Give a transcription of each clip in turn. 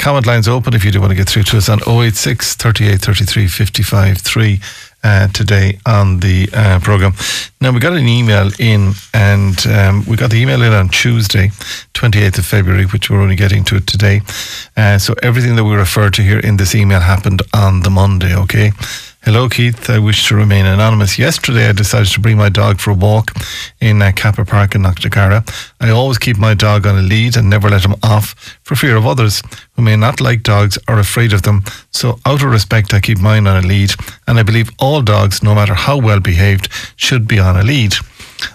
comment lines open if you do want to get through to us on 086 38 33 55 3 uh, today on the uh, program. Now, we got an email in, and um, we got the email in on Tuesday, 28th of February, which we're only getting to it today. Uh, so, everything that we refer to here in this email happened on the Monday, okay? Hello, Keith. I wish to remain anonymous. Yesterday, I decided to bring my dog for a walk in uh, Cappagh Park in Knocknacarra. I always keep my dog on a lead and never let him off for fear of others who may not like dogs or afraid of them. So, out of respect, I keep mine on a lead, and I believe all dogs, no matter how well behaved, should be on a lead.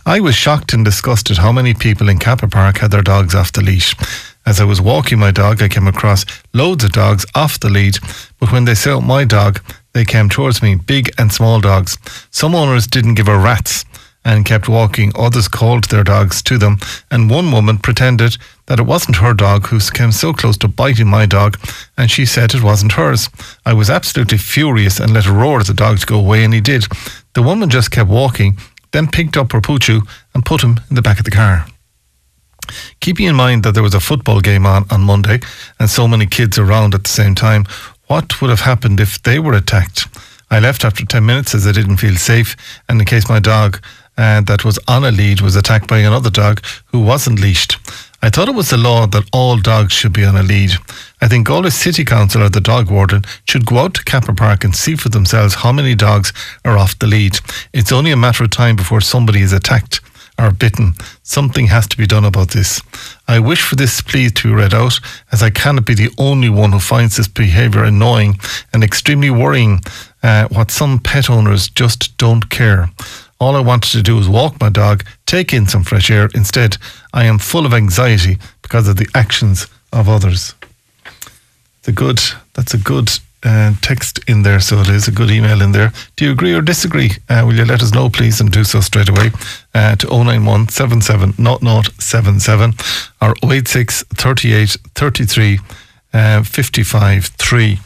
I was shocked and disgusted how many people in Cappagh Park had their dogs off the leash. As I was walking my dog, I came across loads of dogs off the lead, but when they saw my dog, they came towards me, big and small dogs. Some owners didn't give a rat's and kept walking. Others called their dogs to them, and one woman pretended that it wasn't her dog who came so close to biting my dog, and she said it wasn't hers. I was absolutely furious and let a roar at the dog to go away, and he did. The woman just kept walking, then picked up her poochoo and put him in the back of the car. Keeping in mind that there was a football game on on Monday and so many kids around at the same time, what would have happened if they were attacked? I left after 10 minutes as I didn't feel safe, and in case my dog uh, that was on a lead was attacked by another dog who wasn't leashed. I thought it was the law that all dogs should be on a lead. I think Galway City Council or the dog warden should go out to Cappagh Park and see for themselves how many dogs are off the lead. It's only a matter of time before somebody is attacked or bitten. Something has to be done about this. I wish for this plea to be read out, as I cannot be the only one who finds this behaviour annoying and extremely worrying. Uh, what some pet owners just don't care. All I wanted to do was walk my dog, take in some fresh air. Instead, I am full of anxiety because of the actions of others. The good. That's a good uh, text in there, so it is a good email in there. Do you agree or disagree? Uh, will you let us know, please, and do so straight away uh, to 091 77 0077 or 086 38 33 uh, 55 3.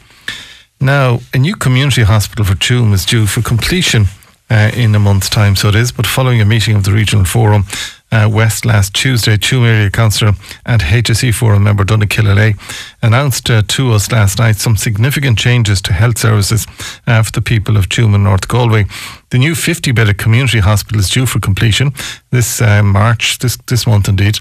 Now, a new community hospital for Tuam is due for completion uh, in a month's time, so it is, but following a meeting of the Regional Forum, uh, West last Tuesday, Tuam Area Councillor and HSE Forum member Donagh Killilea announced uh, to us last night some significant changes to health services uh, for the people of Tuam and North Galway. The new 50 bedded community hospital is due for completion this uh, March, this, this month indeed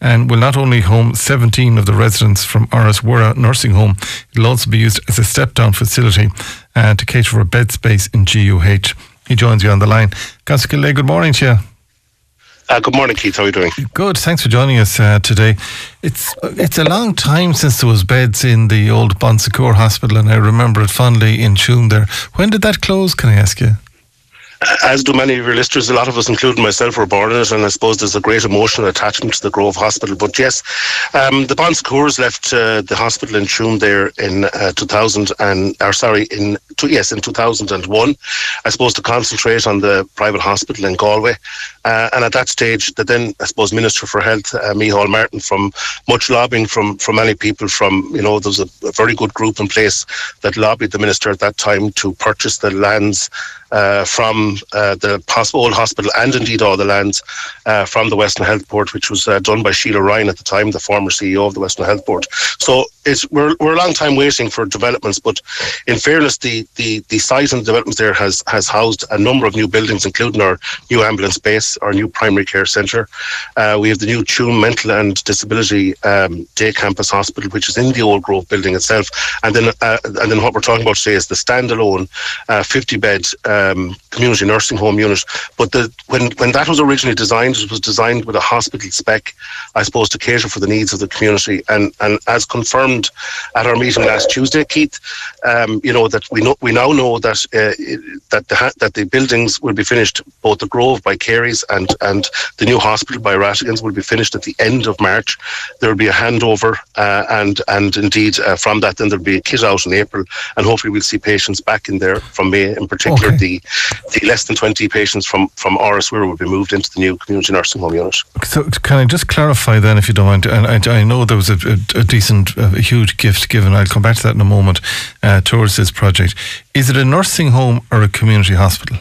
and will not only home 17 of the residents from Mhuire Nursing Home, it will also be used as a step down facility uh, to cater for bed space in GUH. He joins you on the line. Councillor good morning to you. Uh, good morning, Keith. How are you doing? Good. Thanks for joining us uh, today. It's it's a long time since there was beds in the old Bon Secours Hospital, and I remember it fondly in Tuam there. When did that close? Can I ask you? As do many of your listeners, a lot of us, including myself, were born in it, and I suppose there's a great emotional attachment to the Grove Hospital. But yes, um, the Bon Secours left uh, the hospital in Tuam there in uh, 2000 and, or sorry, in two, yes, in 2001. I suppose to concentrate on the private hospital in Galway, uh, and at that stage, the then I suppose Minister for Health, uh, Micheál Martin, from much lobbying from from many people, from you know, there was a, a very good group in place that lobbied the minister at that time to purchase the lands uh, from uh, the old hospital and indeed all the lands uh, from the Western Health Board, which was uh, done by Sheila Ryan at the time, the former CEO of the Western Health Board. So it's, we're, we're a long time waiting for developments, but in fairness, the, the, the site and the developments there has, has housed a number of new buildings, including our new ambulance base, our new primary care centre. Uh, we have the new Tuam Mental and Disability um, Day Campus Hospital, which is in the Old Grove building itself. And then, uh, and then what we're talking about today is the standalone 50 bed um, community nursing home unit. But the, when when that was originally designed, it was designed with a hospital spec, I suppose, to cater for the needs of the community. And and as confirmed at our meeting last Tuesday, Keith, um, you know that we know we now know that uh, that the that the buildings will be finished, both the Grove by Carey's and and the new hospital by Rattigan's will be finished at the end of March. There will be a handover, uh, and and indeed uh, from that then there'll be a kit out in April, and hopefully we'll see patients back in there from May, in particular okay. the the less than 20 patients from, from Mhuire will be moved into the new community nursing home. So, can I just clarify then, if you don't mind? And I, I know there was a, a, a decent, a huge gift given. I'll come back to that in a moment uh, towards this project. Is it a nursing home or a community hospital?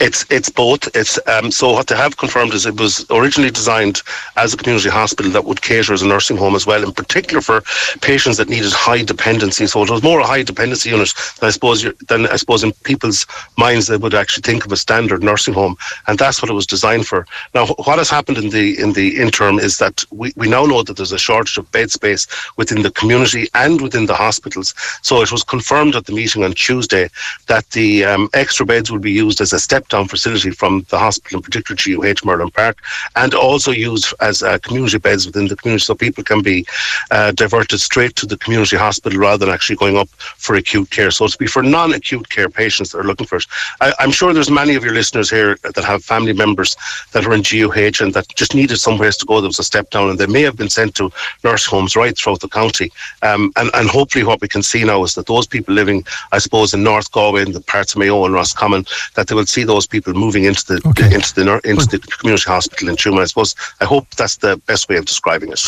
It's it's both. It's um, so what they have confirmed is it was originally designed as a community hospital that would cater as a nursing home as well, in particular for patients that needed high dependency. So it was more a high dependency unit than I suppose than I suppose in people's minds they would actually think of a standard nursing home, and that's what it was designed for. Now, what has happened in the in the interim is that we, we now know that there's a shortage of bed space within the community and within the hospitals. So it was confirmed at the meeting on Tuesday that the um, extra beds will be used as a step down facility from the hospital, in particular GUH Merlin Park, and also used as uh, community beds within the community so people can be uh, diverted straight to the community hospital rather than actually going up for acute care. So it's be for non acute care patients that are looking for it. I, I'm sure there's many of your listeners here that have family members that are in GUH and that just needed somewhere to go. There was a step down, and they may have been sent to nurse homes right throughout the county. Um, and, and hopefully, what we can see now is that those people living, I suppose, in North Galway and the parts of Mayo and Roscommon, that they will see those people moving into the Okay. into the into the community hospital in Tuama. I suppose I hope that's the best way of describing it.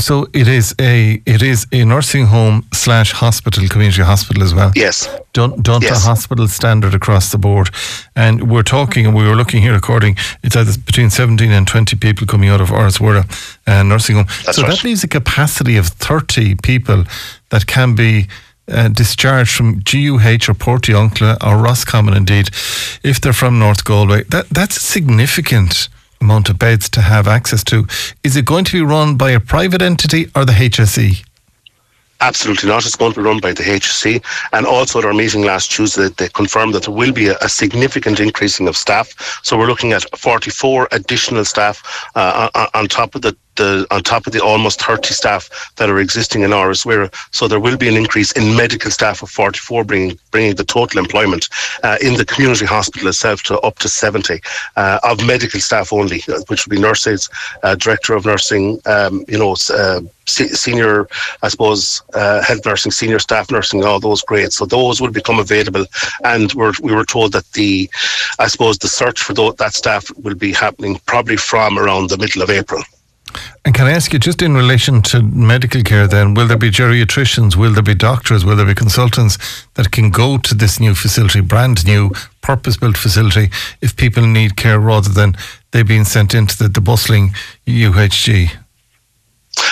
So it is a it is a nursing home slash hospital, community hospital as well. Yes. Done, done Yes. to hospital standard across the board. And we're talking, and we were looking here according, it's either between 17 and 20 people coming out of Áras Mhuire uh, nursing home. That's so right. that leaves a capacity of 30 people that can be uh, discharged from GUH or Portiuncula or Roscommon indeed, if they're from North Galway. That, that's a significant amount of beds to have access to. Is it going to be run by a private entity or the? HSE? Absolutely not. It's going to be run by the HSE. And also at our meeting last Tuesday, they confirmed that there will be a, a significant increasing of staff. So we're looking at 44 additional staff uh, on, on top of the the, on top of the almost 30 staff that are existing in Áras Mhuire. So there will be an increase in medical staff of 44, bringing bringing the total employment uh, in the community hospital itself to up to 70 uh, of medical staff only, uh, which would be nurses, uh, director of nursing, um, you know, uh, se- senior, I suppose, uh, health nursing, senior staff nursing, all those grades. So those will become available, and we're, we were told that the, I suppose, the search for that staff will be happening probably from around the middle of April. And can I ask you, just in relation to medical care, then, will there be geriatricians, will there be doctors, will there be consultants that can go to this new facility, brand new, purpose built facility, if people need care rather than they being sent into the, the bustling UHG?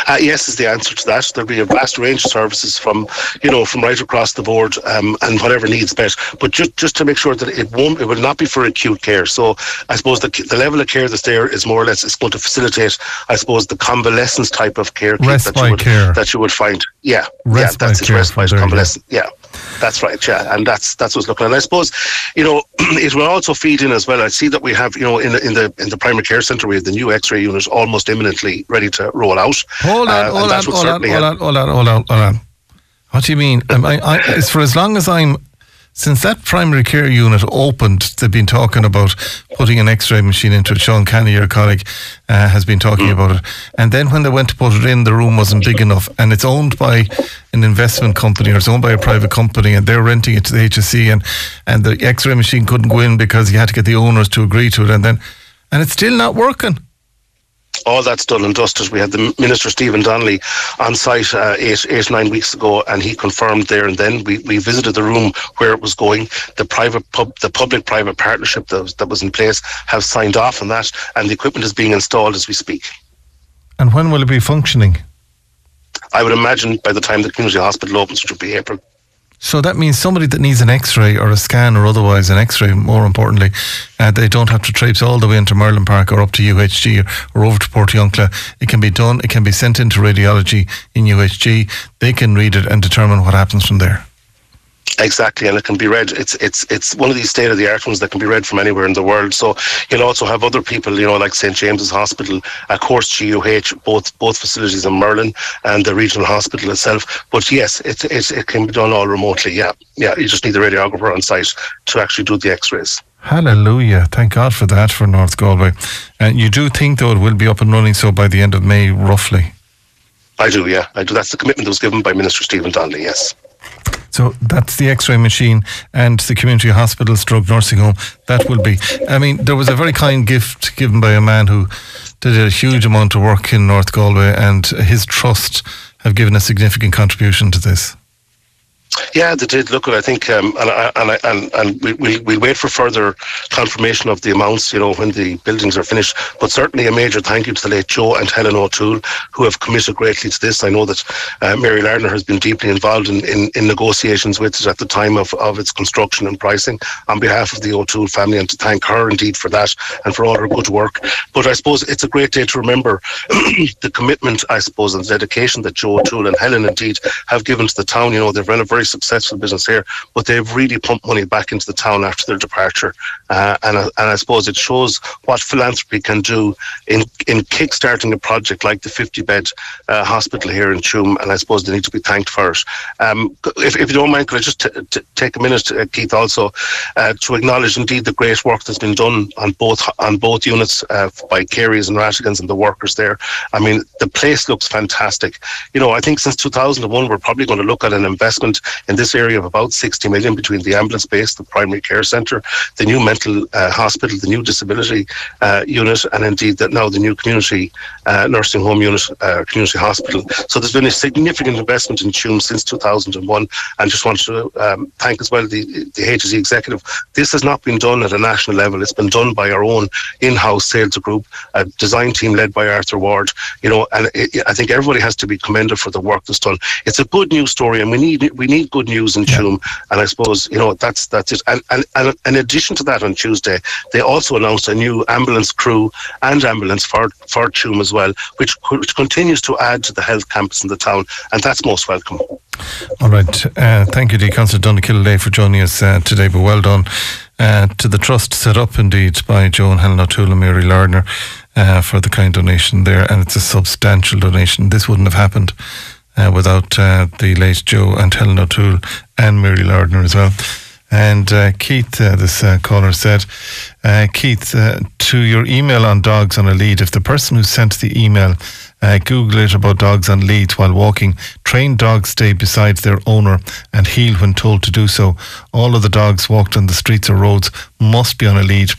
Uh, yes, is the answer to that. There'll be a vast range of services from, you know, from right across the board, um, and whatever needs best. But just just to make sure that it won't, it will not be for acute care. So I suppose the the level of care that's there is more or less it's going to facilitate, I suppose, the convalescence type of care that you would care. that you would find. Yeah, yeah, Respite that's it. care Respite there, yeah. convalescence. Yeah. That's right, yeah, and that's that's what's looking. And I suppose, you know, it will also feed in as well. I see that we have, you know, in the in the in the primary care centre, we have the new X-ray unit almost imminently ready to roll out. Hold on, Uh, hold, on that would hold, on hold on, hold on, hold on, hold on. What do you mean? I, I, it's for as long as I'm, since that primary care unit opened, they've been talking about putting an X-ray machine into it. Sean Canney, your colleague, uh, has been talking Mm. about it. And then when they went to put it in, the room wasn't big enough, and it's owned by an investment company or it's owned by a private company, and they're renting it to the HSE, and and the X-ray machine couldn't go in because you had to get the owners to agree to it, and then, and it's still not working. All that's done and dusted. We had the Minister Stephen Donnelly on site uh, eight, eight, nine weeks ago, and he confirmed there and then. We, we visited the room where it was going. The private pub, the public-private partnership that was, that was in place have signed off on that, and the equipment is being installed as we speak. And when will it be functioning? I would imagine by the time the community hospital opens, which will be April. So that means somebody that needs an X-ray or a scan or otherwise an X-ray, more importantly, uh, they don't have to traipse all the way into Merlin Park or up to UHG or, over to Portiuncula. It can be done. It can be sent into radiology in UHG. They can read it and determine what happens from there. Exactly, and it can be read. It's it's it's one of these state of the art ones that can be read from anywhere in the world. So you'll also have other people, you know, like St James's Hospital, of course, GUH, both both facilities in Merlin and the regional hospital itself. But yes, it it it can be done all remotely. Yeah, yeah. You just need the radiographer on site to actually do the X-rays. Hallelujah. Thank God for that for North Galway. And you do think, though, it will be up and running so by the end of May, roughly. I do, yeah, I do. That's the commitment that was given by Minister Stephen Donnelly. Yes. So that's the X-ray machine and the community hospital stroke nursing home. That will be. I mean, there was a very kind gift given by a man who did a huge amount of work in North Galway, and his trust have given a significant contribution to this. Yeah, they did. Look, I think, um, and and and, and we, we, we'll wait for further confirmation of the amounts, you know, when the buildings are finished. But certainly a major thank you to the late Joe and Helen O'Toole, who have committed greatly to this. I know that uh, Mary Lardner has been deeply involved in, in, in, negotiations with it at the time of, of its construction and pricing on behalf of the O'Toole family, and to thank her indeed for that and for all her good work. But I suppose it's a great day to remember the commitment, I suppose, and the dedication that Joe O'Toole and Helen indeed have given to the town. You know, they've run a very successful business here, but they've really pumped money back into the town after their departure. Uh, and, and I suppose it shows what philanthropy can do in, in kick-starting a project like the 50-bed uh, hospital here in Tuam, and I suppose they need to be thanked for it. Um, if, if, you don't mind, could I just t- t- take a minute, uh, Keith, also uh, to acknowledge indeed the great work that's been done on both on both units uh, by Careys and Ratigans and the workers there. I mean, the place looks fantastic. You know, I think since 2001, we're probably going to look at an investment in this area of about 60 million between the ambulance base, the primary care centre, the new mental uh, hospital, the new disability uh, unit, and indeed that now the new community uh, nursing home unit, uh, community hospital. So there's been a significant investment in Tuam since 2001, and just want to um, thank as well the the HSE executive. This has not been done at a national level. It's been done by our own in-house sales group, a design team led by Arthur Ward. You know, and it, I think everybody has to be commended for the work that's done. It's a good news story, and we need we need good news in. Tuam. And I suppose you know that's that's it. And, and and in addition to that, on Tuesday they also announced a new ambulance crew and ambulance for for Tuam as well, which which continues to add to the health campus in the town, and that's most welcome. All right. Uh, thank you, Councillor Donnachille for joining us uh, today, but well done uh, to the trust set up indeed by Joan Helen O'Toole and Mary Lardner uh, for the kind donation there. And it's a substantial donation. This wouldn't have happened uh, without uh, the late Joe and Helen O'Toole and Mary Lardner as well. And uh, Keith, uh, this uh, caller said, uh, Keith, uh, to your email on dogs on a lead, if the person who sent the email uh, Google it about dogs on leads while walking. Trained dogs stay beside their owner and heel when told to do so. All of the dogs walked on the streets or roads must be on a lead.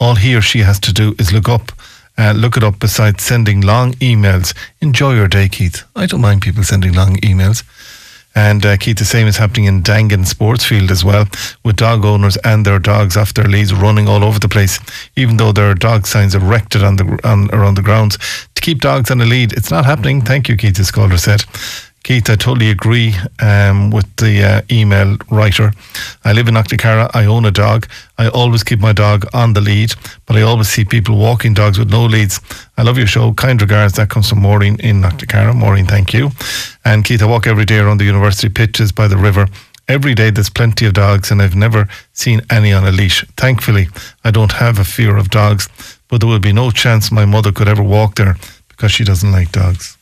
All he or she has to do is look up. Uh, look it up besides sending long emails. Enjoy your day, Keith. I don't mind people sending long emails. And uh, Keith, the same is happening in Dangan Sportsfield as well, with dog owners and their dogs off their leads running all over the place, even though there are dog signs erected on the on, around the grounds to keep dogs on a lead. It's not happening. Thank you, Keith, the caller said. Keith, I totally agree um, with the uh, email writer. I live in Knocknacarra. I own a dog. I always keep my dog on the lead, but I always see people walking dogs with no leads. I love your show. Kind regards. That comes from Maureen in Knocknacarra. Maureen, thank you. And Keith, I walk every day around the university pitches by the river. Every day there's plenty of dogs, and I've never seen any on a leash. Thankfully, I don't have a fear of dogs, but there would be no chance my mother could ever walk there because she doesn't like dogs.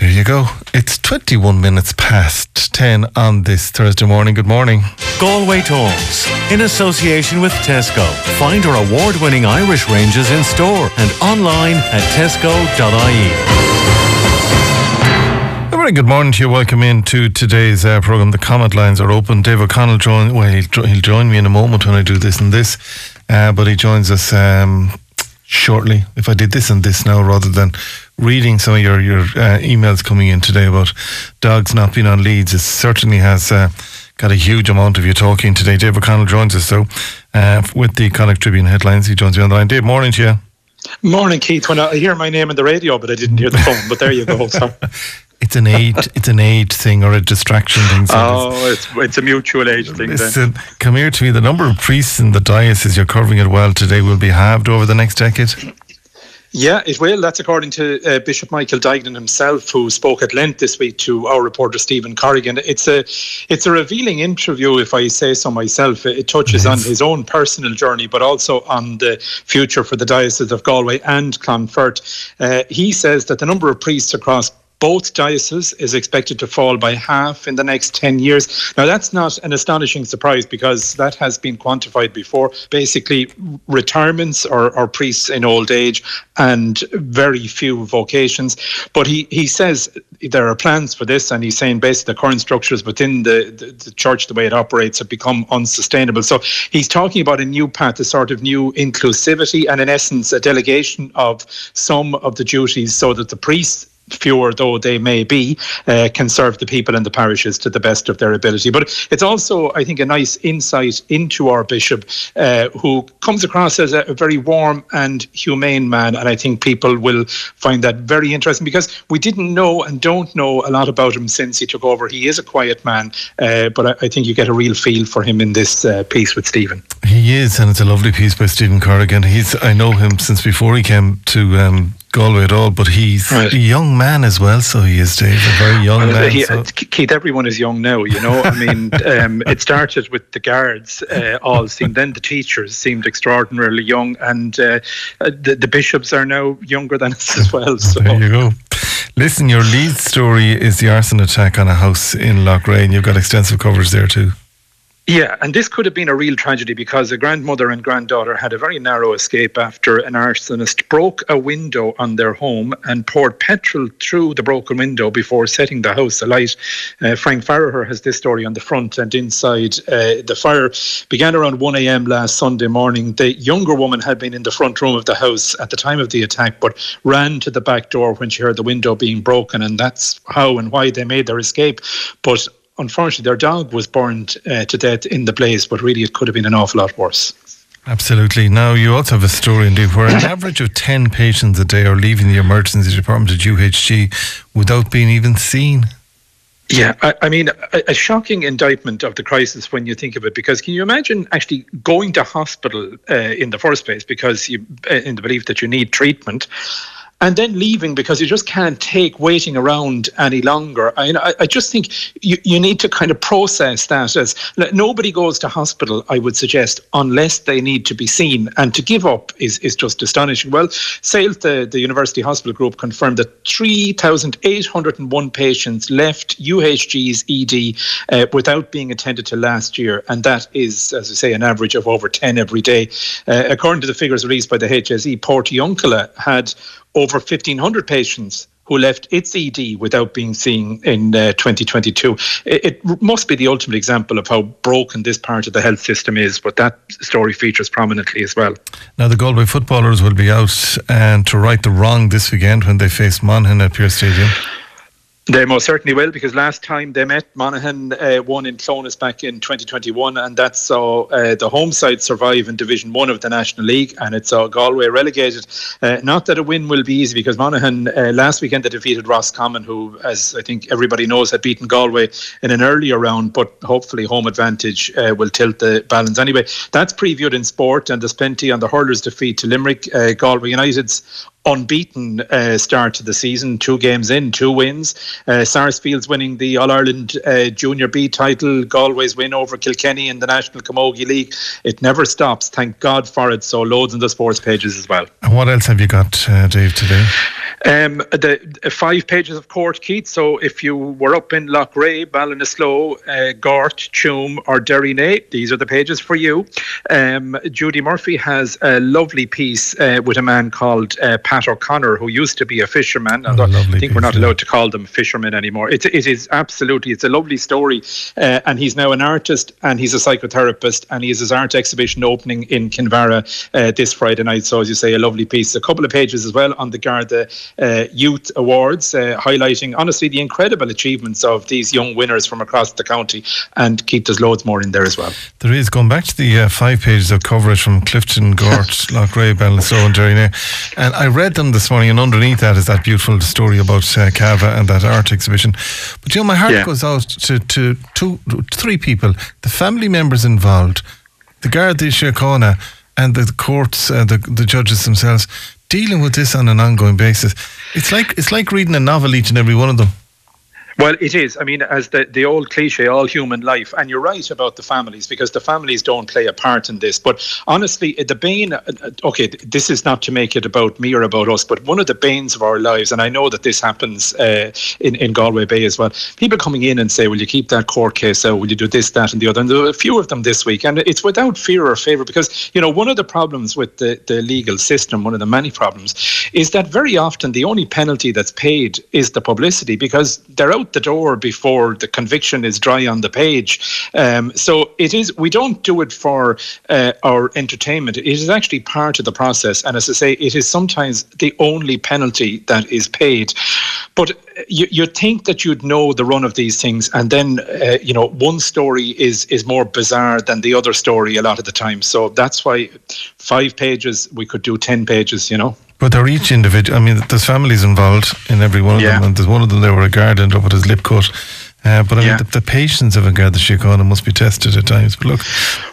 There you go. It's 21 minutes past 10 on this Thursday morning. Good morning. Galway Talks, in association with Tesco. Find our award winning Irish ranges in store and online at tesco.ie. A very good morning to you. Welcome into today's uh, program. The comment lines are open. Dave O'Connell join. Well, he'll, he'll join me in a moment when I do this and this, uh, but he joins us um, shortly. If I did this and this now, rather than reading some of your your uh, emails coming in today about dogs not being on leads, it certainly has uh, got a huge amount of you talking today. Dave O'Connell joins us though, uh, with the Connacht Tribune headlines. He joins me on the line. Dave, morning to you. Morning, Keith. When I hear my name on the radio, but I didn't hear the phone. But there you go. So. it's an age it's an age thing or a distraction thing. So oh, it's, it's a mutual age thing. Listen, then. come here to me. The number of priests in the diocese, you're covering it well today, will be halved over the next decade. Yeah, it will. That's according to uh, Bishop Michael Duignan himself, who spoke at length this week to our reporter Stephen Corrigan. It's a it's a revealing interview, if I say so myself. It touches on his own personal journey, but also on the future for the Diocese of Galway and Clonfert. Uh, he says that the number of priests across both dioceses is expected to fall by half in the next 10 years. Now, that's not an astonishing surprise because that has been quantified before. Basically, retirements or, or priests in old age and very few vocations. But he, he says there are plans for this, and he's saying basically the current structures within the, the, the church, the way it operates, have become unsustainable. So he's talking about a new path, a sort of new inclusivity, and in essence, a delegation of some of the duties so that the priests fewer though they may be, uh, can serve the people in the parishes to the best of their ability. But it's also, I think, a nice insight into our bishop, uh, who comes across as a, very warm and humane man. And I think people will find that very interesting because we didn't know and don't know a lot about him since he took over. He is a quiet man, uh, but I, I, think you get a real feel for him in this uh, piece with Stephen. He is, and it's a lovely piece by Stephen Corrigan. He's I know him since before he came to um, Galway at all, but he's right. a young man as well. So he is, Dave, a very young well, man. He, so. Keith, everyone is young now. You know, I mean, um, it started with the guards. Uh, all seemed then the teachers seemed extraordinarily young, and uh, the, the bishops are now younger than us as well. So there you go. Listen, your lead story is the arson attack on a house in and you've got extensive coverage there too. Yeah, and this could have been a real tragedy because a grandmother and granddaughter had a very narrow escape after an arsonist broke a window on their home and poured petrol through the broken window before setting the house alight. Uh, Frank Farragher has this story on the front and inside. Uh, the fire began around 1 a.m. last Sunday morning. The younger woman had been in the front room of the house at the time of the attack, but ran to the back door when she heard the window being broken, and that's how and why they made their escape. But unfortunately, their dog was burned uh, to death in the blaze, but really it could have been an awful lot worse. Absolutely. Now, you also have a story indeed where an average of 10 patients a day are leaving the emergency department at UHG without being even seen. Yeah, I, I mean, a, a, shocking indictment of the crisis when you think of it. Because can you imagine actually going to hospital uh, in the first place because you, uh, in the belief that you need treatment, and then leaving because you just can't take waiting around any longer. I, I just think you, you need to kind of process that as nobody goes to hospital, I would suggest, unless they need to be seen. And to give up is, is just astonishing. Well, Saolta, the, the University Hospital Group, confirmed that 3,801 patients left UHG's ED uh, without being attended to last year. And that is, as I say, an average of over 10 every day. Uh, according to the figures released by the HSE, Portiuncula had over 1,500 patients who left its ED without being seen in uh, 2022. It, it, must be the ultimate example of how broken this part of the health system is, but that story features prominently as well. Now, the Galway footballers will be out and to right the wrong this weekend when they face Monaghan at Pearse Stadium. They most certainly will because last time they met, Monaghan uh, won in Clones back in 2021, and that saw uh, the home side survive in Division One of the National League, and it saw Galway relegated. Uh, not that a win will be easy because Monaghan uh, last weekend they defeated Roscommon, who, as I think everybody knows, had beaten Galway in an earlier round, but hopefully home advantage uh, will tilt the balance. Anyway, that's previewed in sport, and there's plenty on the hurlers' defeat to Limerick. Uh, Galway United's unbeaten uh, start to the season, two games in, two wins. Uh, Sarsfield's winning the All Ireland uh, Junior B title, Galway's win over Kilkenny in the National Camogie League. It never stops. Thank God for it. So loads in the sports pages as well. And what else have you got, uh, Dave, today? Um, the uh, five pages of court, Keith. So if you were up in Loughrea, Ballinasloe, uh, Gort, Tuam, or Derrynea, these are the pages for you. Um, Judy Murphy has a lovely piece uh, with a man called uh, Pat O'Connor, who used to be a fisherman. Oh, I think piece, we're not allowed yeah. to call them fishermen anymore. It, it is absolutely, it's a lovely story. Uh, and he's now an artist and he's a psychotherapist and he has his art exhibition opening in Kinvara uh, this Friday night. So as you say, a lovely piece. A couple of pages as well on the Garda uh, Youth Awards, uh, highlighting honestly the incredible achievements of these young winners from across the county. And keep there's loads more in there as well. There is going back to the uh, five pages of coverage from Clifden, Gort, Loughrea, Ballinasloe, and Derrynea, and I read them this morning, and underneath that is that beautiful story about uh, Cava and that art exhibition. But you know, my heart yeah. goes out to, to two, three people: the family members involved, the Garda Síochána, and the courts, uh, the the judges themselves dealing with this on an ongoing basis. It's like it's like reading a novel each and every one of them. Well, it is. I mean, as the, the old cliche, all human life. And you're right about the families because the families don't play a part in this. But honestly, the bane, uh, uh, okay, this is not to make it about me or about us, but one of the banes of our lives, and I know that this happens uh, in, in Galway Bay as well, people coming in and say, will you keep that court case out? Will you do this, that, and the other? And there are a few of them this week. And it's without fear or favour because, you know, one of the problems with the, the legal system, one of the many problems, is that very often the only penalty that's paid is the publicity because they're out out the door before the conviction is dry on the page. Um, so it is. We don't do it for uh, our entertainment. It is actually part of the process, and as I say, it is sometimes the only penalty that is paid. But you, you think that you'd know the run of these things, and then uh, you know one story is is more bizarre than the other story a lot of the time. So that's why five pages we could do ten pages. You know. But they're each individual. I mean, there's families involved in every one of Yeah. them, and there's one of them there where a guard ended up with his lip cut. Uh, but I mean, the, the patience of a Garda Síochána must be tested at times. But look,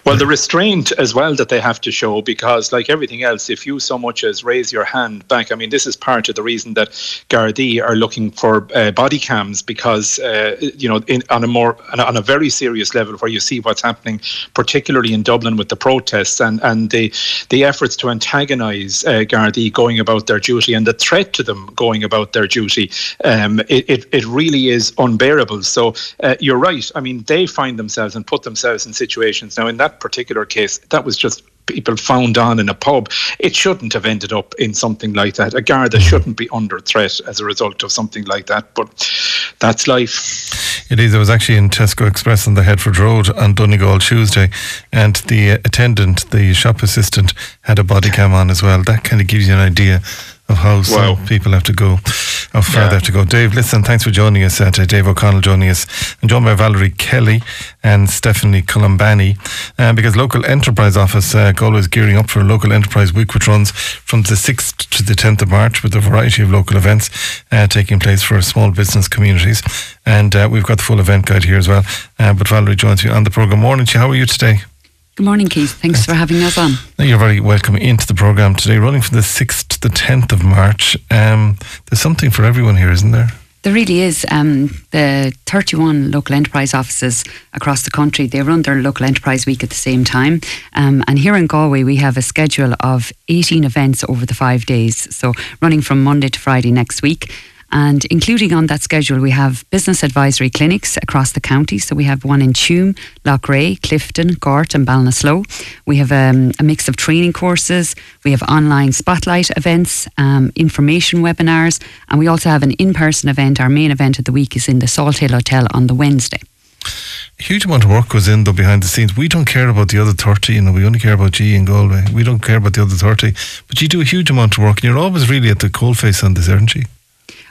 Well, the restraint as well that they have to show, because like everything else, if you so much as raise your hand back, I mean, this is part of the reason that Gardaí are looking for uh, body cams because, uh, you know, in, on a more on a, on a very serious level, where you see what's happening, particularly in Dublin with the protests and and the the efforts to antagonise uh, Gardaí going about their duty and the threat to them going about their duty, um, it, it it really is unbearable. So uh, you're right. I mean, they find themselves and put themselves in situations. Now, in that particular case, that was just people found on in a pub. It shouldn't have ended up in something like that. A Garda shouldn't be under threat as a result of something like that. But that's life. it is. I was actually in Tesco Express on the Headford Road on Donegal Tuesday, and the attendant, the shop assistant, had a body cam on as well. That kind of gives you an idea of how some Wow. people have to go, how far Yeah. they have to go. Dave, listen, thanks for joining us uh, today. Dave O'Connell joining us. I'm joined by Valerie Kelly and Stephanie Columbani uh, because Local Enterprise Office, uh, Galway is gearing up for a Local Enterprise Week which runs from the 6th to the 10th of March with a variety of local events uh, taking place for small business communities. And uh, we've got the full event guide here as well. Uh, but Valerie joins me on the programme. Morning. How are you today? Good morning, Keith. Thanks for having us on. You're very welcome into the programme today, running from the 6th to the 10th of March. Um, there's something for everyone here, isn't there? There really is. Um, the 31 local enterprise offices across the country, they run their local enterprise week at the same time. Um, and here in Galway, we have a schedule of 18 events over the five days. So running from Monday to Friday next week. And including on that schedule, we have business advisory clinics across the county. So we have one in Tuam, Loughrea, Clifden, Gort, and Ballinasloe. We have um, a mix of training courses. We have online spotlight events, um, information webinars, and we also have an in-person event. Our main event of the week is in the Salthill Hotel on the Wednesday. A huge amount of work goes in though behind the scenes. We don't care about the other 30, you know, we only care about G and Galway. We don't care about the other 30. But you do a huge amount of work and you're always really at the coalface on this, aren't you?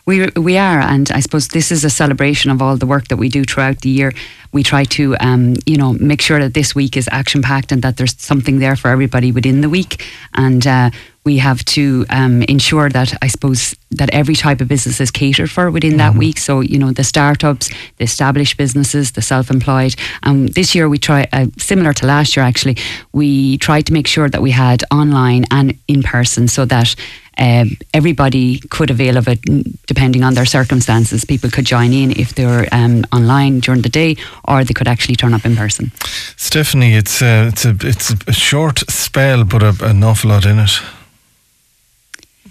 We we are, and I suppose this is a celebration of all the work that we do throughout the year. We try to, um, you know, make sure that this week is action packed and that there's something there for everybody within the week, and uh, we have to um, ensure that I suppose that every type of business is catered for within that week. So you know, the startups, the established businesses, the self-employed. Um, this year we try, uh, similar to last year actually, we tried to make sure that we had online and in person, so that um, everybody could avail of it depending on their circumstances. People could join in if they were um, online during the day, or they could actually turn up in person. Stephanie, it's uh, it's a it's a short spell, but a, an awful lot in it.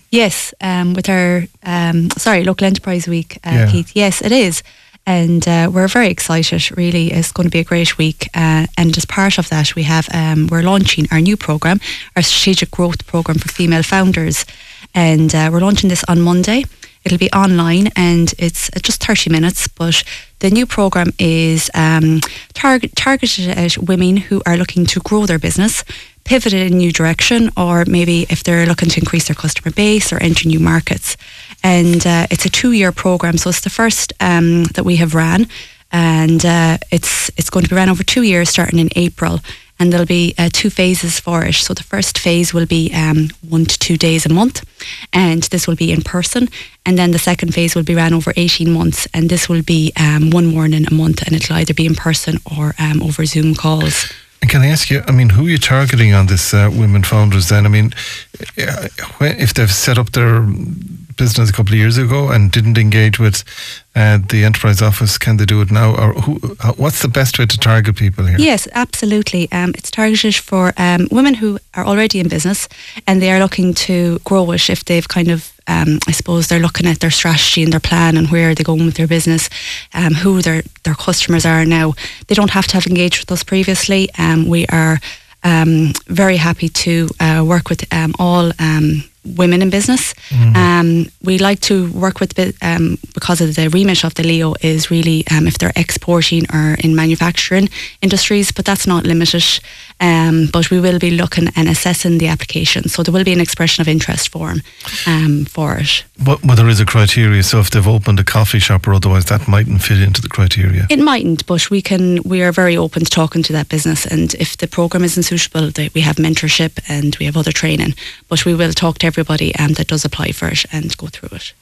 Yes, um, with our um, sorry local enterprise week, uh, Yeah. Keith. Yes, it is, and uh, we're very excited. Really, it's going to be a great week. Uh, and as part of that, we have um, we're launching our new program, our strategic growth program for female founders, and uh, we're launching this on Monday. It'll be online and it's just 30 minutes, but the new program is um, target, targeted at women who are looking to grow their business, pivot in a new direction, or maybe if they're looking to increase their customer base or enter new markets. And uh, it's a two-year program, so it's the first um, that we have ran, and uh, it's it's going to be ran over two years, starting in April. And there'll be uh, two phases for it. So the first phase will be um, one to two days a month, and this will be in person. And then the second phase will be ran over 18 months, and this will be um, one morning a month, and it'll either be in person or um, over Zoom calls. And can I ask you, I mean, who are you targeting on this uh, women founders then? I mean, uh, if they've set up their business a couple of years ago and didn't engage with uh, the enterprise office, can they do it now? Or who, uh, what's the best way to target people here? Yes, absolutely. Um, it's targeted for um, women who are already in business and they are looking to grow it if they've kind of, um, I suppose, they're looking at their strategy and their plan and where they're going with their business, um, who their, their customers are now. They don't have to have engaged with us previously. Um, we are um, very happy to uh, work with um, all um, women in business. Um, we like to work with um, because of the remit of the LEO is really um, if they're exporting or in manufacturing industries, but that's not limited. Um, but we will be looking and assessing the application, so there will be an expression of interest form um, for it. But, but there is a criteria. So if they've opened a coffee shop or otherwise, that mightn't fit into the criteria. It mightn't, but we can. We are very open to talking to that business, and if the program isn't suitable, we have mentorship and we have other training. But we will talk to everybody um, that does apply for it and go through it.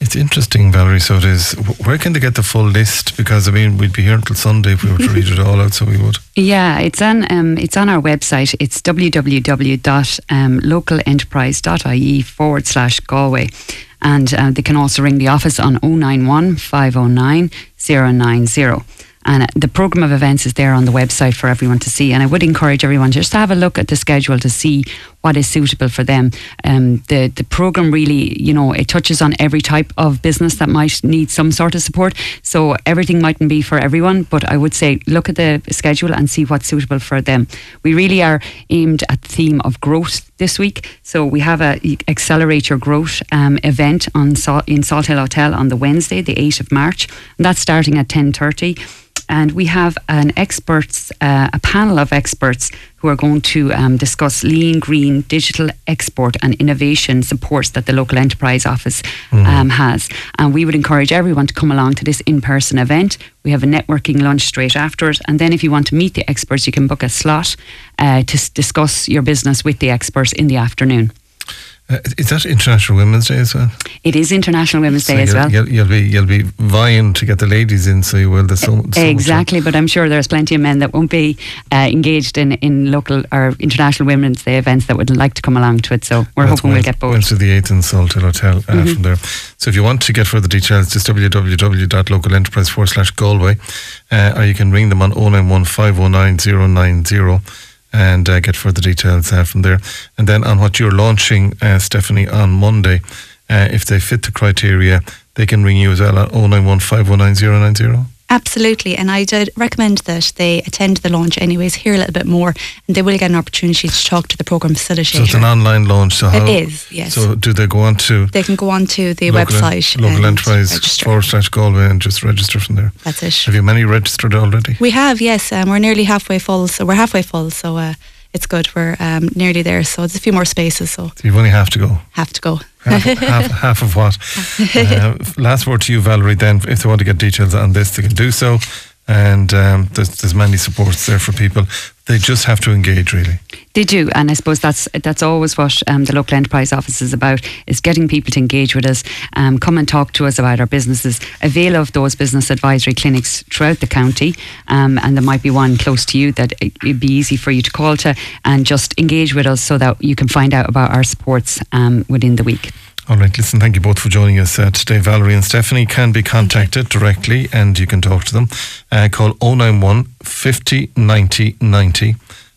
It's interesting, Valerie. So it is. Where can they get the full list? Because I mean, we'd be here until Sunday if we were to read it all out. So we would. Yeah, it's on um, it's on our website. It's www.localenterprise.ie forward slash Galway. And uh, they can also ring the office on 091 509 090. And uh, the programme of events is there on the website for everyone to see. And I would encourage everyone just to have a look at the schedule to see what is suitable for them. Um, the the programme really, you know, it touches on every type of business that might need some sort of support. So everything mightn't be for everyone, but I would say look at the schedule and see what's suitable for them. We really are aimed at the theme of growth this week. So we have a accelerate your growth um, event on in Salthill Hotel on the Wednesday, the 8th of March, and that's starting at 10:30 and we have an experts, uh, a panel of experts who are going to um, discuss lean, green, digital export and innovation supports that the local enterprise office um, has. And we would encourage everyone to come along to this in-person event. We have a networking lunch straight after it, and then if you want to meet the experts, you can book a slot uh, to s- discuss your business with the experts in the afternoon. Uh, is that International Women's Day as well? It is International Women's So Day as well. You'll, you'll be you'll be vying to get the ladies in, so you will. There's so, so exactly, but I'm sure there's plenty of men that won't be uh, engaged in, in local or international women's day events that would like to come along to it. So we're That's hoping we'll get both. Wednesday the 8th in Salthill Hotel uh, Mm-hmm. from there. So if you want to get further details, just www.localenterprise forward slash Galway, uh, or you can ring them on 091 509 090 and uh, get further details uh, from there. And then on what you're launching, uh, Stephanie, on Monday, uh, if they fit the criteria, they can ring you as well at 091 509 090. Absolutely, and I did recommend that they attend the launch anyways, hear a little bit more, and they will get an opportunity to talk to the program facilitator. So it's an online launch. So how, is, yes. So do they go on to they can go on to the local, website, local enterprise forward slash Galway and just register from there? That's it. Have you many registered already? We have, yes. Um, we're nearly halfway full, so we're halfway full. So uh, it's good. We're um, nearly there. So it's a few more spaces. So You've only have to go. have to go. Half, half, half of what? Uh, last word to you, Valerie. Then, if they want to get details on this, they can do so. And um, there's, there's many supports there for people. They just have to engage, really. They do, and I suppose that's that's always what um, the local enterprise office is about: is getting people to engage with us, um, come and talk to us about our businesses, avail of those business advisory clinics throughout the county, um, and there might be one close to you that it- it'd be easy for you to call to, and just engage with us so that you can find out about our supports um, within the week. All right, listen, thank you both for joining us uh, today. Valerie and Stephanie can be contacted directly and you can talk to them. Uh, call 091 50 90 90.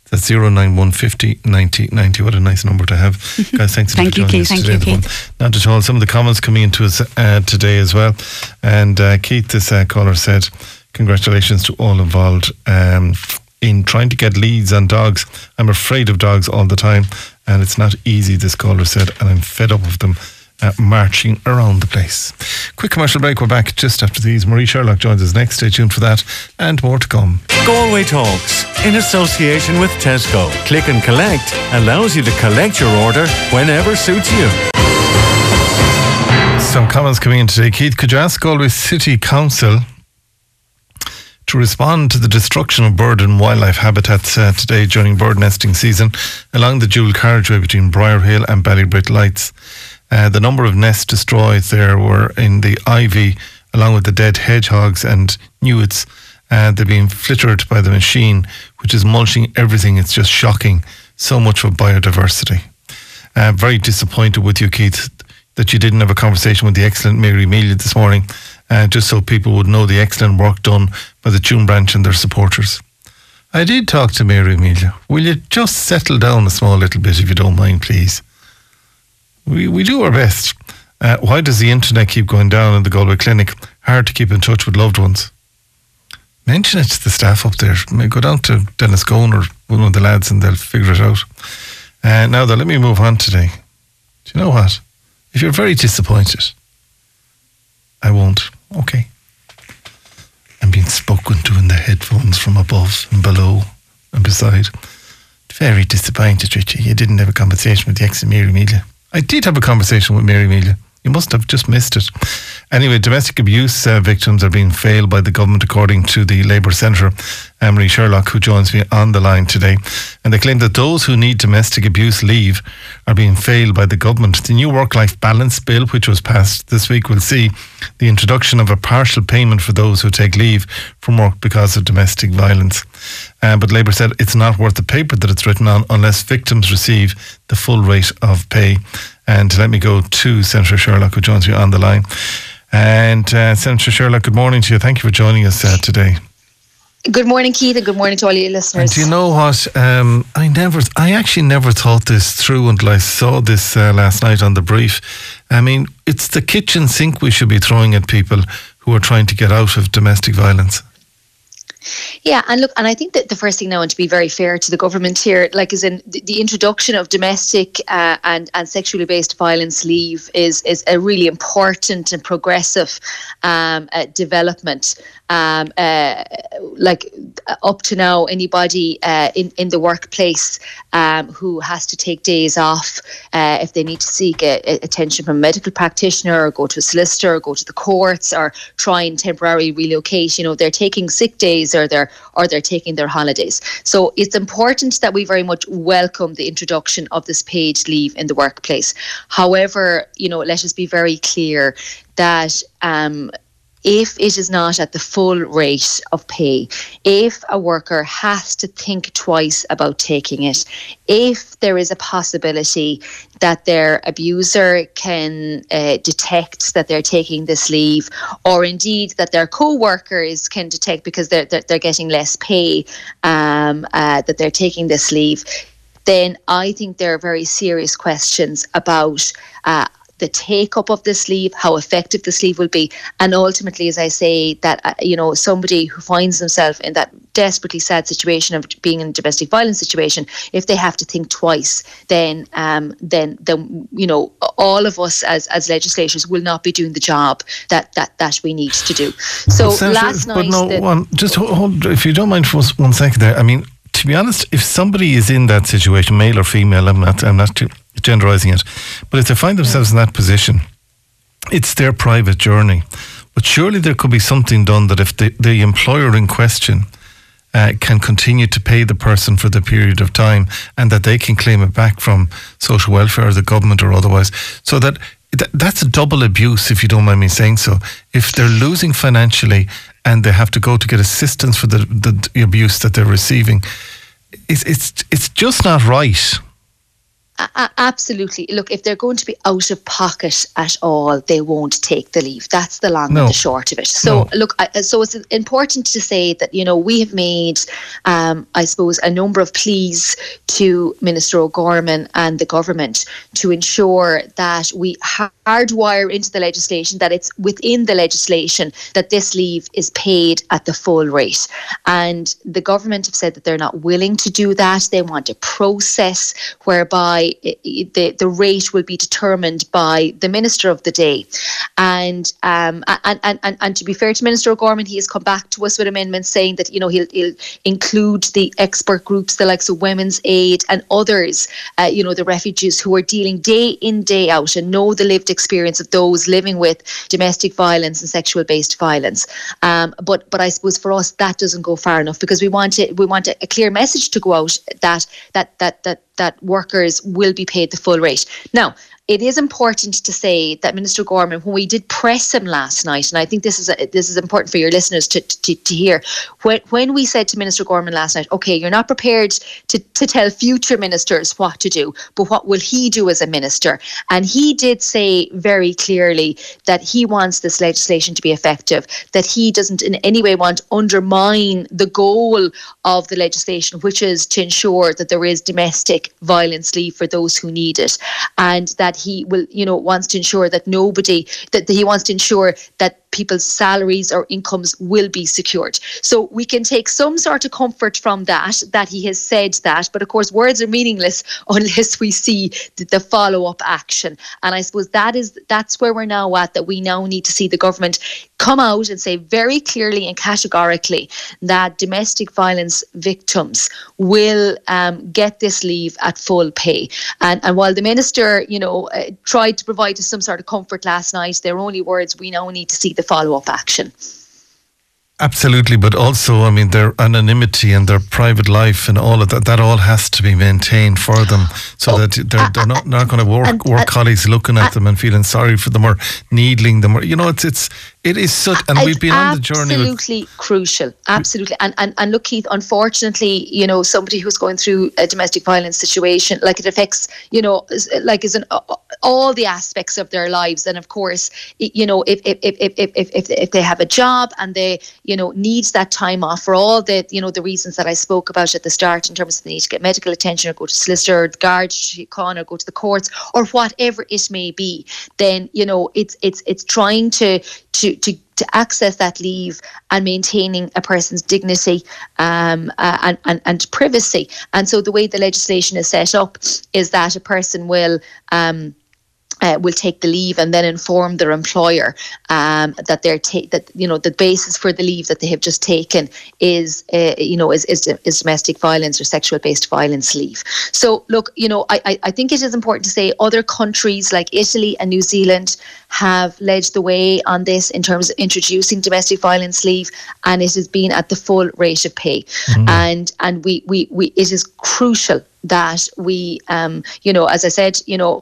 That's 091 50 90 90. What a nice number to have. Guys, thanks Thank for you, joining Keith. us Thank today. you. Keith. Not at all. Some of the comments coming into us uh, today as well. And uh, Keith, this uh, caller said, congratulations to all involved. Um, in trying to get leads on dogs. I'm afraid of dogs all the time, and it's not easy, this caller said, and I'm fed up of them uh, marching around the place. Quick commercial break. We're back just after these. Marie Sherlock joins us next. Stay tuned for that and more to come. Galway Talks in association with Tesco. Click and collect allows you to collect your order whenever suits you. Some comments coming in today. Keith, could you ask Galway City Council to respond to the destruction of bird and wildlife habitats uh, today during bird nesting season along the dual carriageway between Briarhill and Ballybrit Lights? Uh, the number of nests destroyed there were in the ivy, along with the dead hedgehogs and newts. Uh, they're being flittered by the machine, which is mulching everything. It's just shocking. So much for biodiversity. Uh, very disappointed with you, Keith, that you didn't have a conversation with the excellent Mary Amelia this morning, uh, just so people would know the excellent work done by the Tune Branch and their supporters. I did talk to Mary Amelia. Will you just settle down a small little bit if you don't mind, please? We, we do our best. Uh, why does the internet keep going down in the Galway Clinic? Hard to keep in touch with loved ones. Mention it to the staff up there. May go down to Dennis Cohn or one of the lads and they'll figure it out. Uh, now, though, let me move on today. Do you know what? If you're very disappointed, I won't. Okay. I'm being spoken to in the headphones from above and below and beside. Very disappointed, Richie. You didn't have a conversation with the ex Amelia. I did have a conversation with Mary Amelia. You must have just missed it. Anyway, domestic abuse uh, victims are being failed by the government, according to the Labour Senator, Marie Sherlock, who joins me on the line today. And they claim that those who need domestic abuse leave are being failed by the government. The new work life balance bill, which was passed this week, will see the introduction of a partial payment for those who take leave from work because of domestic violence. Uh, but Labour said it's not worth the paper that it's written on unless victims receive the full rate of pay. And let me go to Senator Sherlock, who joins me on the line. And uh, Senator Sherlock, good morning to you. Thank you for joining us uh, today. Good morning, Keith, and good morning to all your listeners. And do you know what? Um, I never, I actually never thought this through until I saw this uh, last night on the brief. I mean, it's the kitchen sink we should be throwing at people who are trying to get out of domestic violence. Yeah, and look, and I think that the first thing now, and to be very fair to the government here, like is in the, the introduction of domestic uh, and and sexually based violence leave is is a really important and progressive um, uh, development. Um, uh, like up to now, anybody uh, in in the workplace um, who has to take days off uh, if they need to seek a, a attention from a medical practitioner, or go to a solicitor, or go to the courts, or try and temporarily relocate, you know, they're taking sick days or they're or they're taking their holidays. So it's important that we very much welcome the introduction of this paid leave in the workplace. However, you know, let us be very clear that um, if it is not at the full rate of pay, if a worker has to think twice about taking it, if there is a possibility that their abuser can uh, detect that they're taking this leave, or indeed that their co-workers can detect because they're they're, they're getting less pay um, uh, that they're taking this leave, then I think there are very serious questions about. Uh, the take up of the sleeve, how effective the sleeve will be, and ultimately, as I say, that uh, you know somebody who finds themselves in that desperately sad situation of being in a domestic violence situation, if they have to think twice, then um, then then you know all of us as as legislators will not be doing the job that that that we need to do. So last night, but no, the- one, just hold, hold, if you don't mind for one second there. I mean, to be honest, if somebody is in that situation, male or female, I'm not, I'm not genderizing it, but if they find themselves in that position, it's their private journey. But surely there could be something done that if the, the employer in question uh, can continue to pay the person for the period of time and that they can claim it back from social welfare or the government or otherwise, so that th- that's a double abuse, if you don't mind me saying so. If they're losing financially and they have to go to get assistance for the, the, the abuse that they're receiving, it's, it's, it's just not right. Absolutely. Look, if they're going to be out of pocket at all, they won't take the leave. That's the long No. and the short of it. So, No. look, I, so it's important to say that you know we have made, um, I suppose, a number of pleas to Minister O'Gorman and the government to ensure that we hardwire into the legislation that it's within the legislation that this leave is paid at the full rate. And the government have said that they're not willing to do that. They want a process whereby the, the rate will be determined by the minister of the day. And, um, and, and, and, and to be fair to Minister O'Gorman, he has come back to us with amendments saying that, you know, he'll, he'll include the expert groups, the likes of Women's Aid and others, uh, you know, the refugees who are dealing day in, day out and know the lived experience of those living with domestic violence and sexual based violence. Um, but but I suppose for us that doesn't go far enough because we want it we want a, a clear message to go out that that that that that workers will be paid the full rate. Now, it is important to say that Minister Gorman, when we did press him last night, and I think this is a, this is important for your listeners to, to, to hear, when, when we said to Minister Gorman last night, okay, you're not prepared to, to tell future ministers what to do, but what will he do as a minister? And he did say very clearly that he wants this legislation to be effective, that he doesn't in any way want to undermine the goal of the legislation, which is to ensure that there is domestic violence leave for those who need it, and that he will, you know, wants to ensure that nobody that he wants to ensure that people's salaries or incomes will be secured. So we can take some sort of comfort from that, that he has said that. But of course, words are meaningless unless we see the, the follow up action. And I suppose that is that's where we're now at, that we now need to see the government come out and say very clearly and categorically that domestic violence victims will um, get this leave at full pay. And, and while the minister, you know, uh, tried to provide us some sort of comfort last night, they're only words. We now need to see the follow up action. Absolutely, but also, I mean, their anonymity and their private life and all of that, that all has to be maintained for them so oh, that they're, they're not, not going to work, and, work uh, colleagues looking at uh, them and feeling sorry for them or needling them. Or, you know, it's, it's, it is such, uh, and we've been on the journey. Absolutely crucial. Absolutely. And, and, and look, Keith, unfortunately, you know, somebody who's going through a domestic violence situation, like it affects, you know, like is an, all the aspects of their lives. And of course, you know, if, if, if, if, if, if, if they have a job and they, you know, needs that time off for all the, you know, the reasons that I spoke about at the start in terms of the need to get medical attention or go to solicitor, guard, con, or go to the courts or whatever it may be, then, you know, it's, it's, it's trying to, to, to to access that leave and maintaining a person's dignity um, and, and, and privacy. And so the way the legislation is set up is that a person will um, uh, will take the leave and then inform their employer um, that they're ta- that you know the basis for the leave that they have just taken is uh, you know is, is, is domestic violence or sexual based violence leave. So look, you know, I, I think it is important to say other countries like Italy and New Zealand have led the way on this in terms of introducing domestic violence leave, and it has been at the full rate of pay. Mm. And and we, we we it is crucial that we um you know as I said you know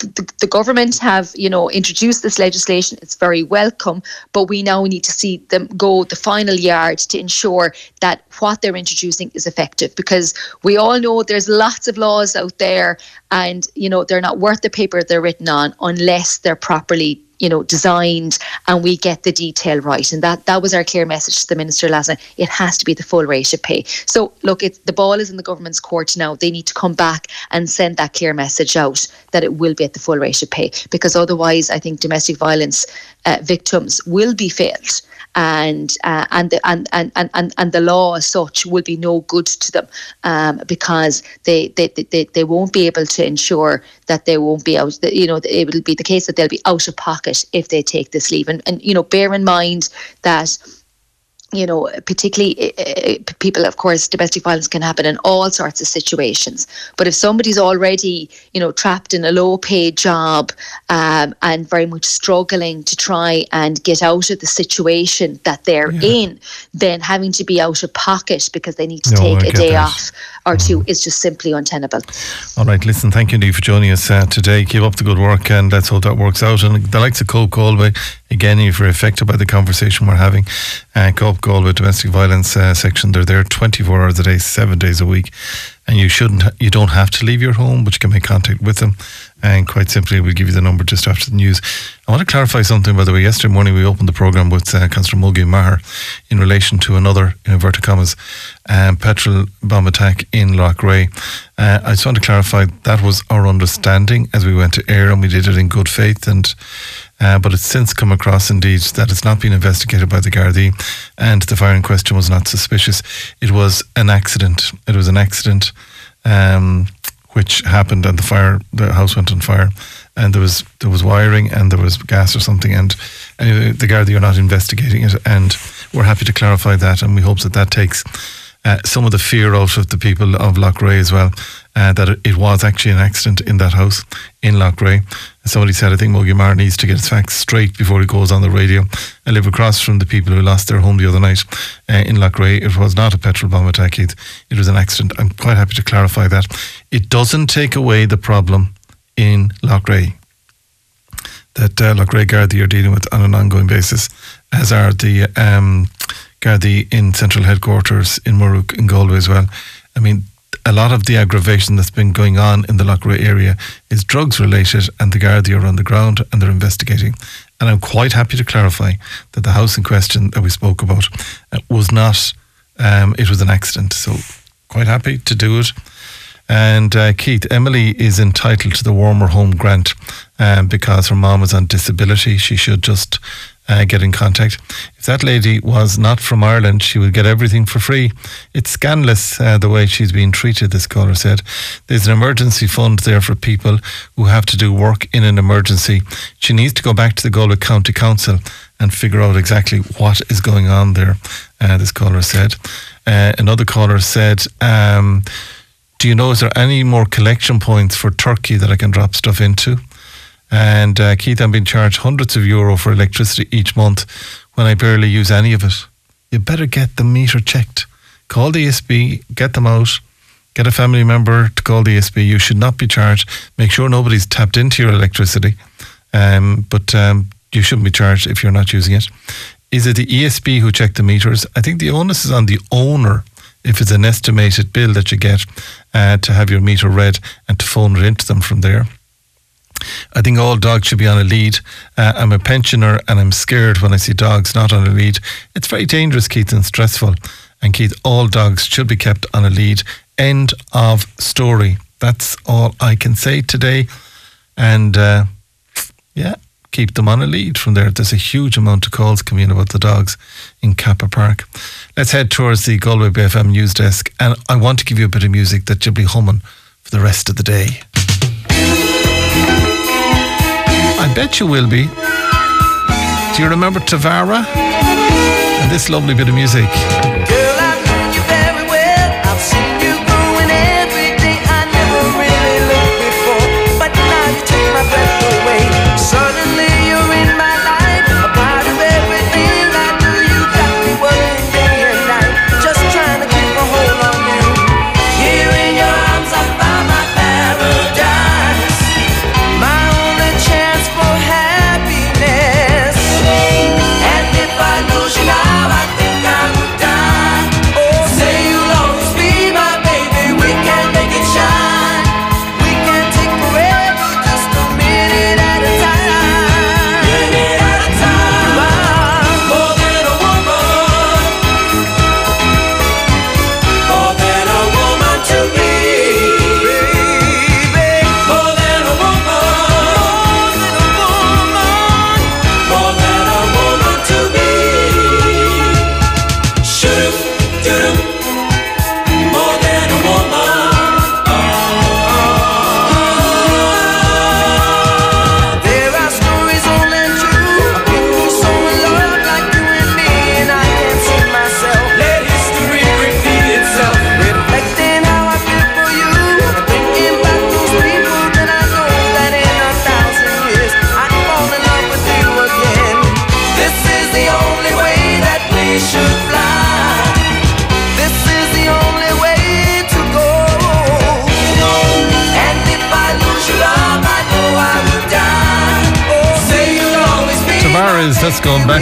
the, the, government have, you know, introduced this legislation. It's very welcome, but we now need to see them go the final yard to ensure that what they're introducing is effective. Because we all know there's lots of laws out there, and you know they're not worth the paper they're written on unless they're properly you know, designed and we get the detail right. And that that was our clear message to the minister last night. It has to be the full rate of pay. So look, it's the ball is in the government's court now. They need to come back and send that clear message out that it will be at the full rate of pay. Because otherwise, I think domestic violence uh, victims will be failed and uh, and, the, and, and and and the law as such will be no good to them um, because they, they they they won't be able to ensure that they won't be out. You know, it will be the case that they'll be out of pocket if they take this leave. And and you know, bear in mind that you know, particularly uh, people, of course, domestic violence can happen in all sorts of situations. But if somebody's already, you know, trapped in a low paid job um, and very much struggling to try and get out of the situation that they're yeah. in, then having to be out of pocket because they need to no, take I a day that. off or two is just simply untenable. All right, listen, thank you, Niamh, for joining us uh, today. Keep up the good work and let's hope that works out. And the likes of Cope Galway, again, if you're affected by the conversation we're having, uh, Cope Galway Domestic Violence uh, section, they're there 24 hours a day, seven days a week. And you shouldn't, you don't have to leave your home, but you can make contact with them. And quite simply, we'll give you the number just after the news. I want to clarify something, by the way. Yesterday morning, we opened the programme with uh, Councillor Moegie Maher in relation to another, in inverted commas, um, petrol bomb attack in Loughrea. Uh, I just want to clarify that was our understanding as we went to air and we did it in good faith. And uh, but it's since come across indeed that it's not been investigated by the Gardaí and the fire in question was not suspicious. It was an accident. It was an accident. Um, which happened, and the fire, the house went on fire, and there was there was wiring and there was gas or something, and anyway, the Gardaí are not investigating it, and we're happy to clarify that, and we hope that that takes. Uh, some of the fear out of the people of Loughrea as well, uh, that it, was actually an accident in that house in Loughrea. Somebody said, I think Moegie Maher needs to get his facts straight before he goes on the radio. I live across from the people who lost their home the other night uh, in Loughrea. It was not a petrol bomb attack, It was an accident. I'm quite happy to clarify that. It doesn't take away the problem in Loughrea that uh, Loughrea Gardaí are dealing with on an ongoing basis, as are the um, Gardaí in central headquarters in Murrough in Galway as well. I mean, a lot of the aggravation that's been going on in the Loughrea area is drugs related, and the Gardaí are on the ground and they're investigating. And I'm quite happy to clarify that the house in question that we spoke about uh, was not, um, it was an accident. So, quite happy to do it. And uh, Keith, Emily is entitled to the Warmer Home Grant um, because her mom is on disability. She should just uh, get in contact. If that lady was not from Ireland, she would get everything for free. It's scandalous uh, the way she's being treated, this caller said. There's an emergency fund there for people who have to do work in an emergency. She needs to go back to the Galway County Council and figure out exactly what is going on there, uh, this caller said. Uh, another caller said, um, Do you know, is there any more collection points for Turkey that I can drop stuff into? And uh, Keith, I'm being charged hundreds of euro for electricity each month when I barely use any of it. You better get the meter checked. Call the ESB, get them out, get a family member to call the ESB. You should not be charged. Make sure nobody's tapped into your electricity. Um, but um, you shouldn't be charged if you're not using it. Is it the ESB who check the meters? I think the onus is on the owner if it's an estimated bill that you get uh, to have your meter read and to phone it into them from there. I think all dogs should be on a lead. Uh, I'm a pensioner and I'm scared when I see dogs not on a lead. It's very dangerous, Keith, and stressful. And Keith, all dogs should be kept on a lead. End of story. That's all I can say today. And uh, yeah, keep them on a lead from there. There's a huge amount of calls coming in about the dogs in Cappagh Park. Let's head towards the Galway Bay FM news desk. And I want to give you a bit of music that you'll be humming for the rest of the day. I bet you will be. Do you remember Tavares? And this lovely bit of music.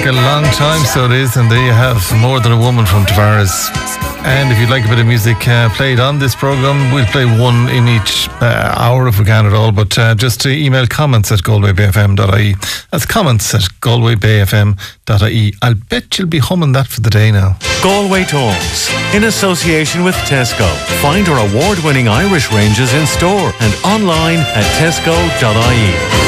A long time, so it is, and there you have more than a woman from Tavares. And if you'd like a bit of music uh, played on this program, we'll play one in each uh, hour if we can at all. But uh, just to email comments at galwaybayfm.ie. That's comments at galwaybayfm.ie. I'll bet you'll be humming that for the day now. Galway Talks, in association with Tesco. Find our award winning Irish ranges in store and online at tesco.ie.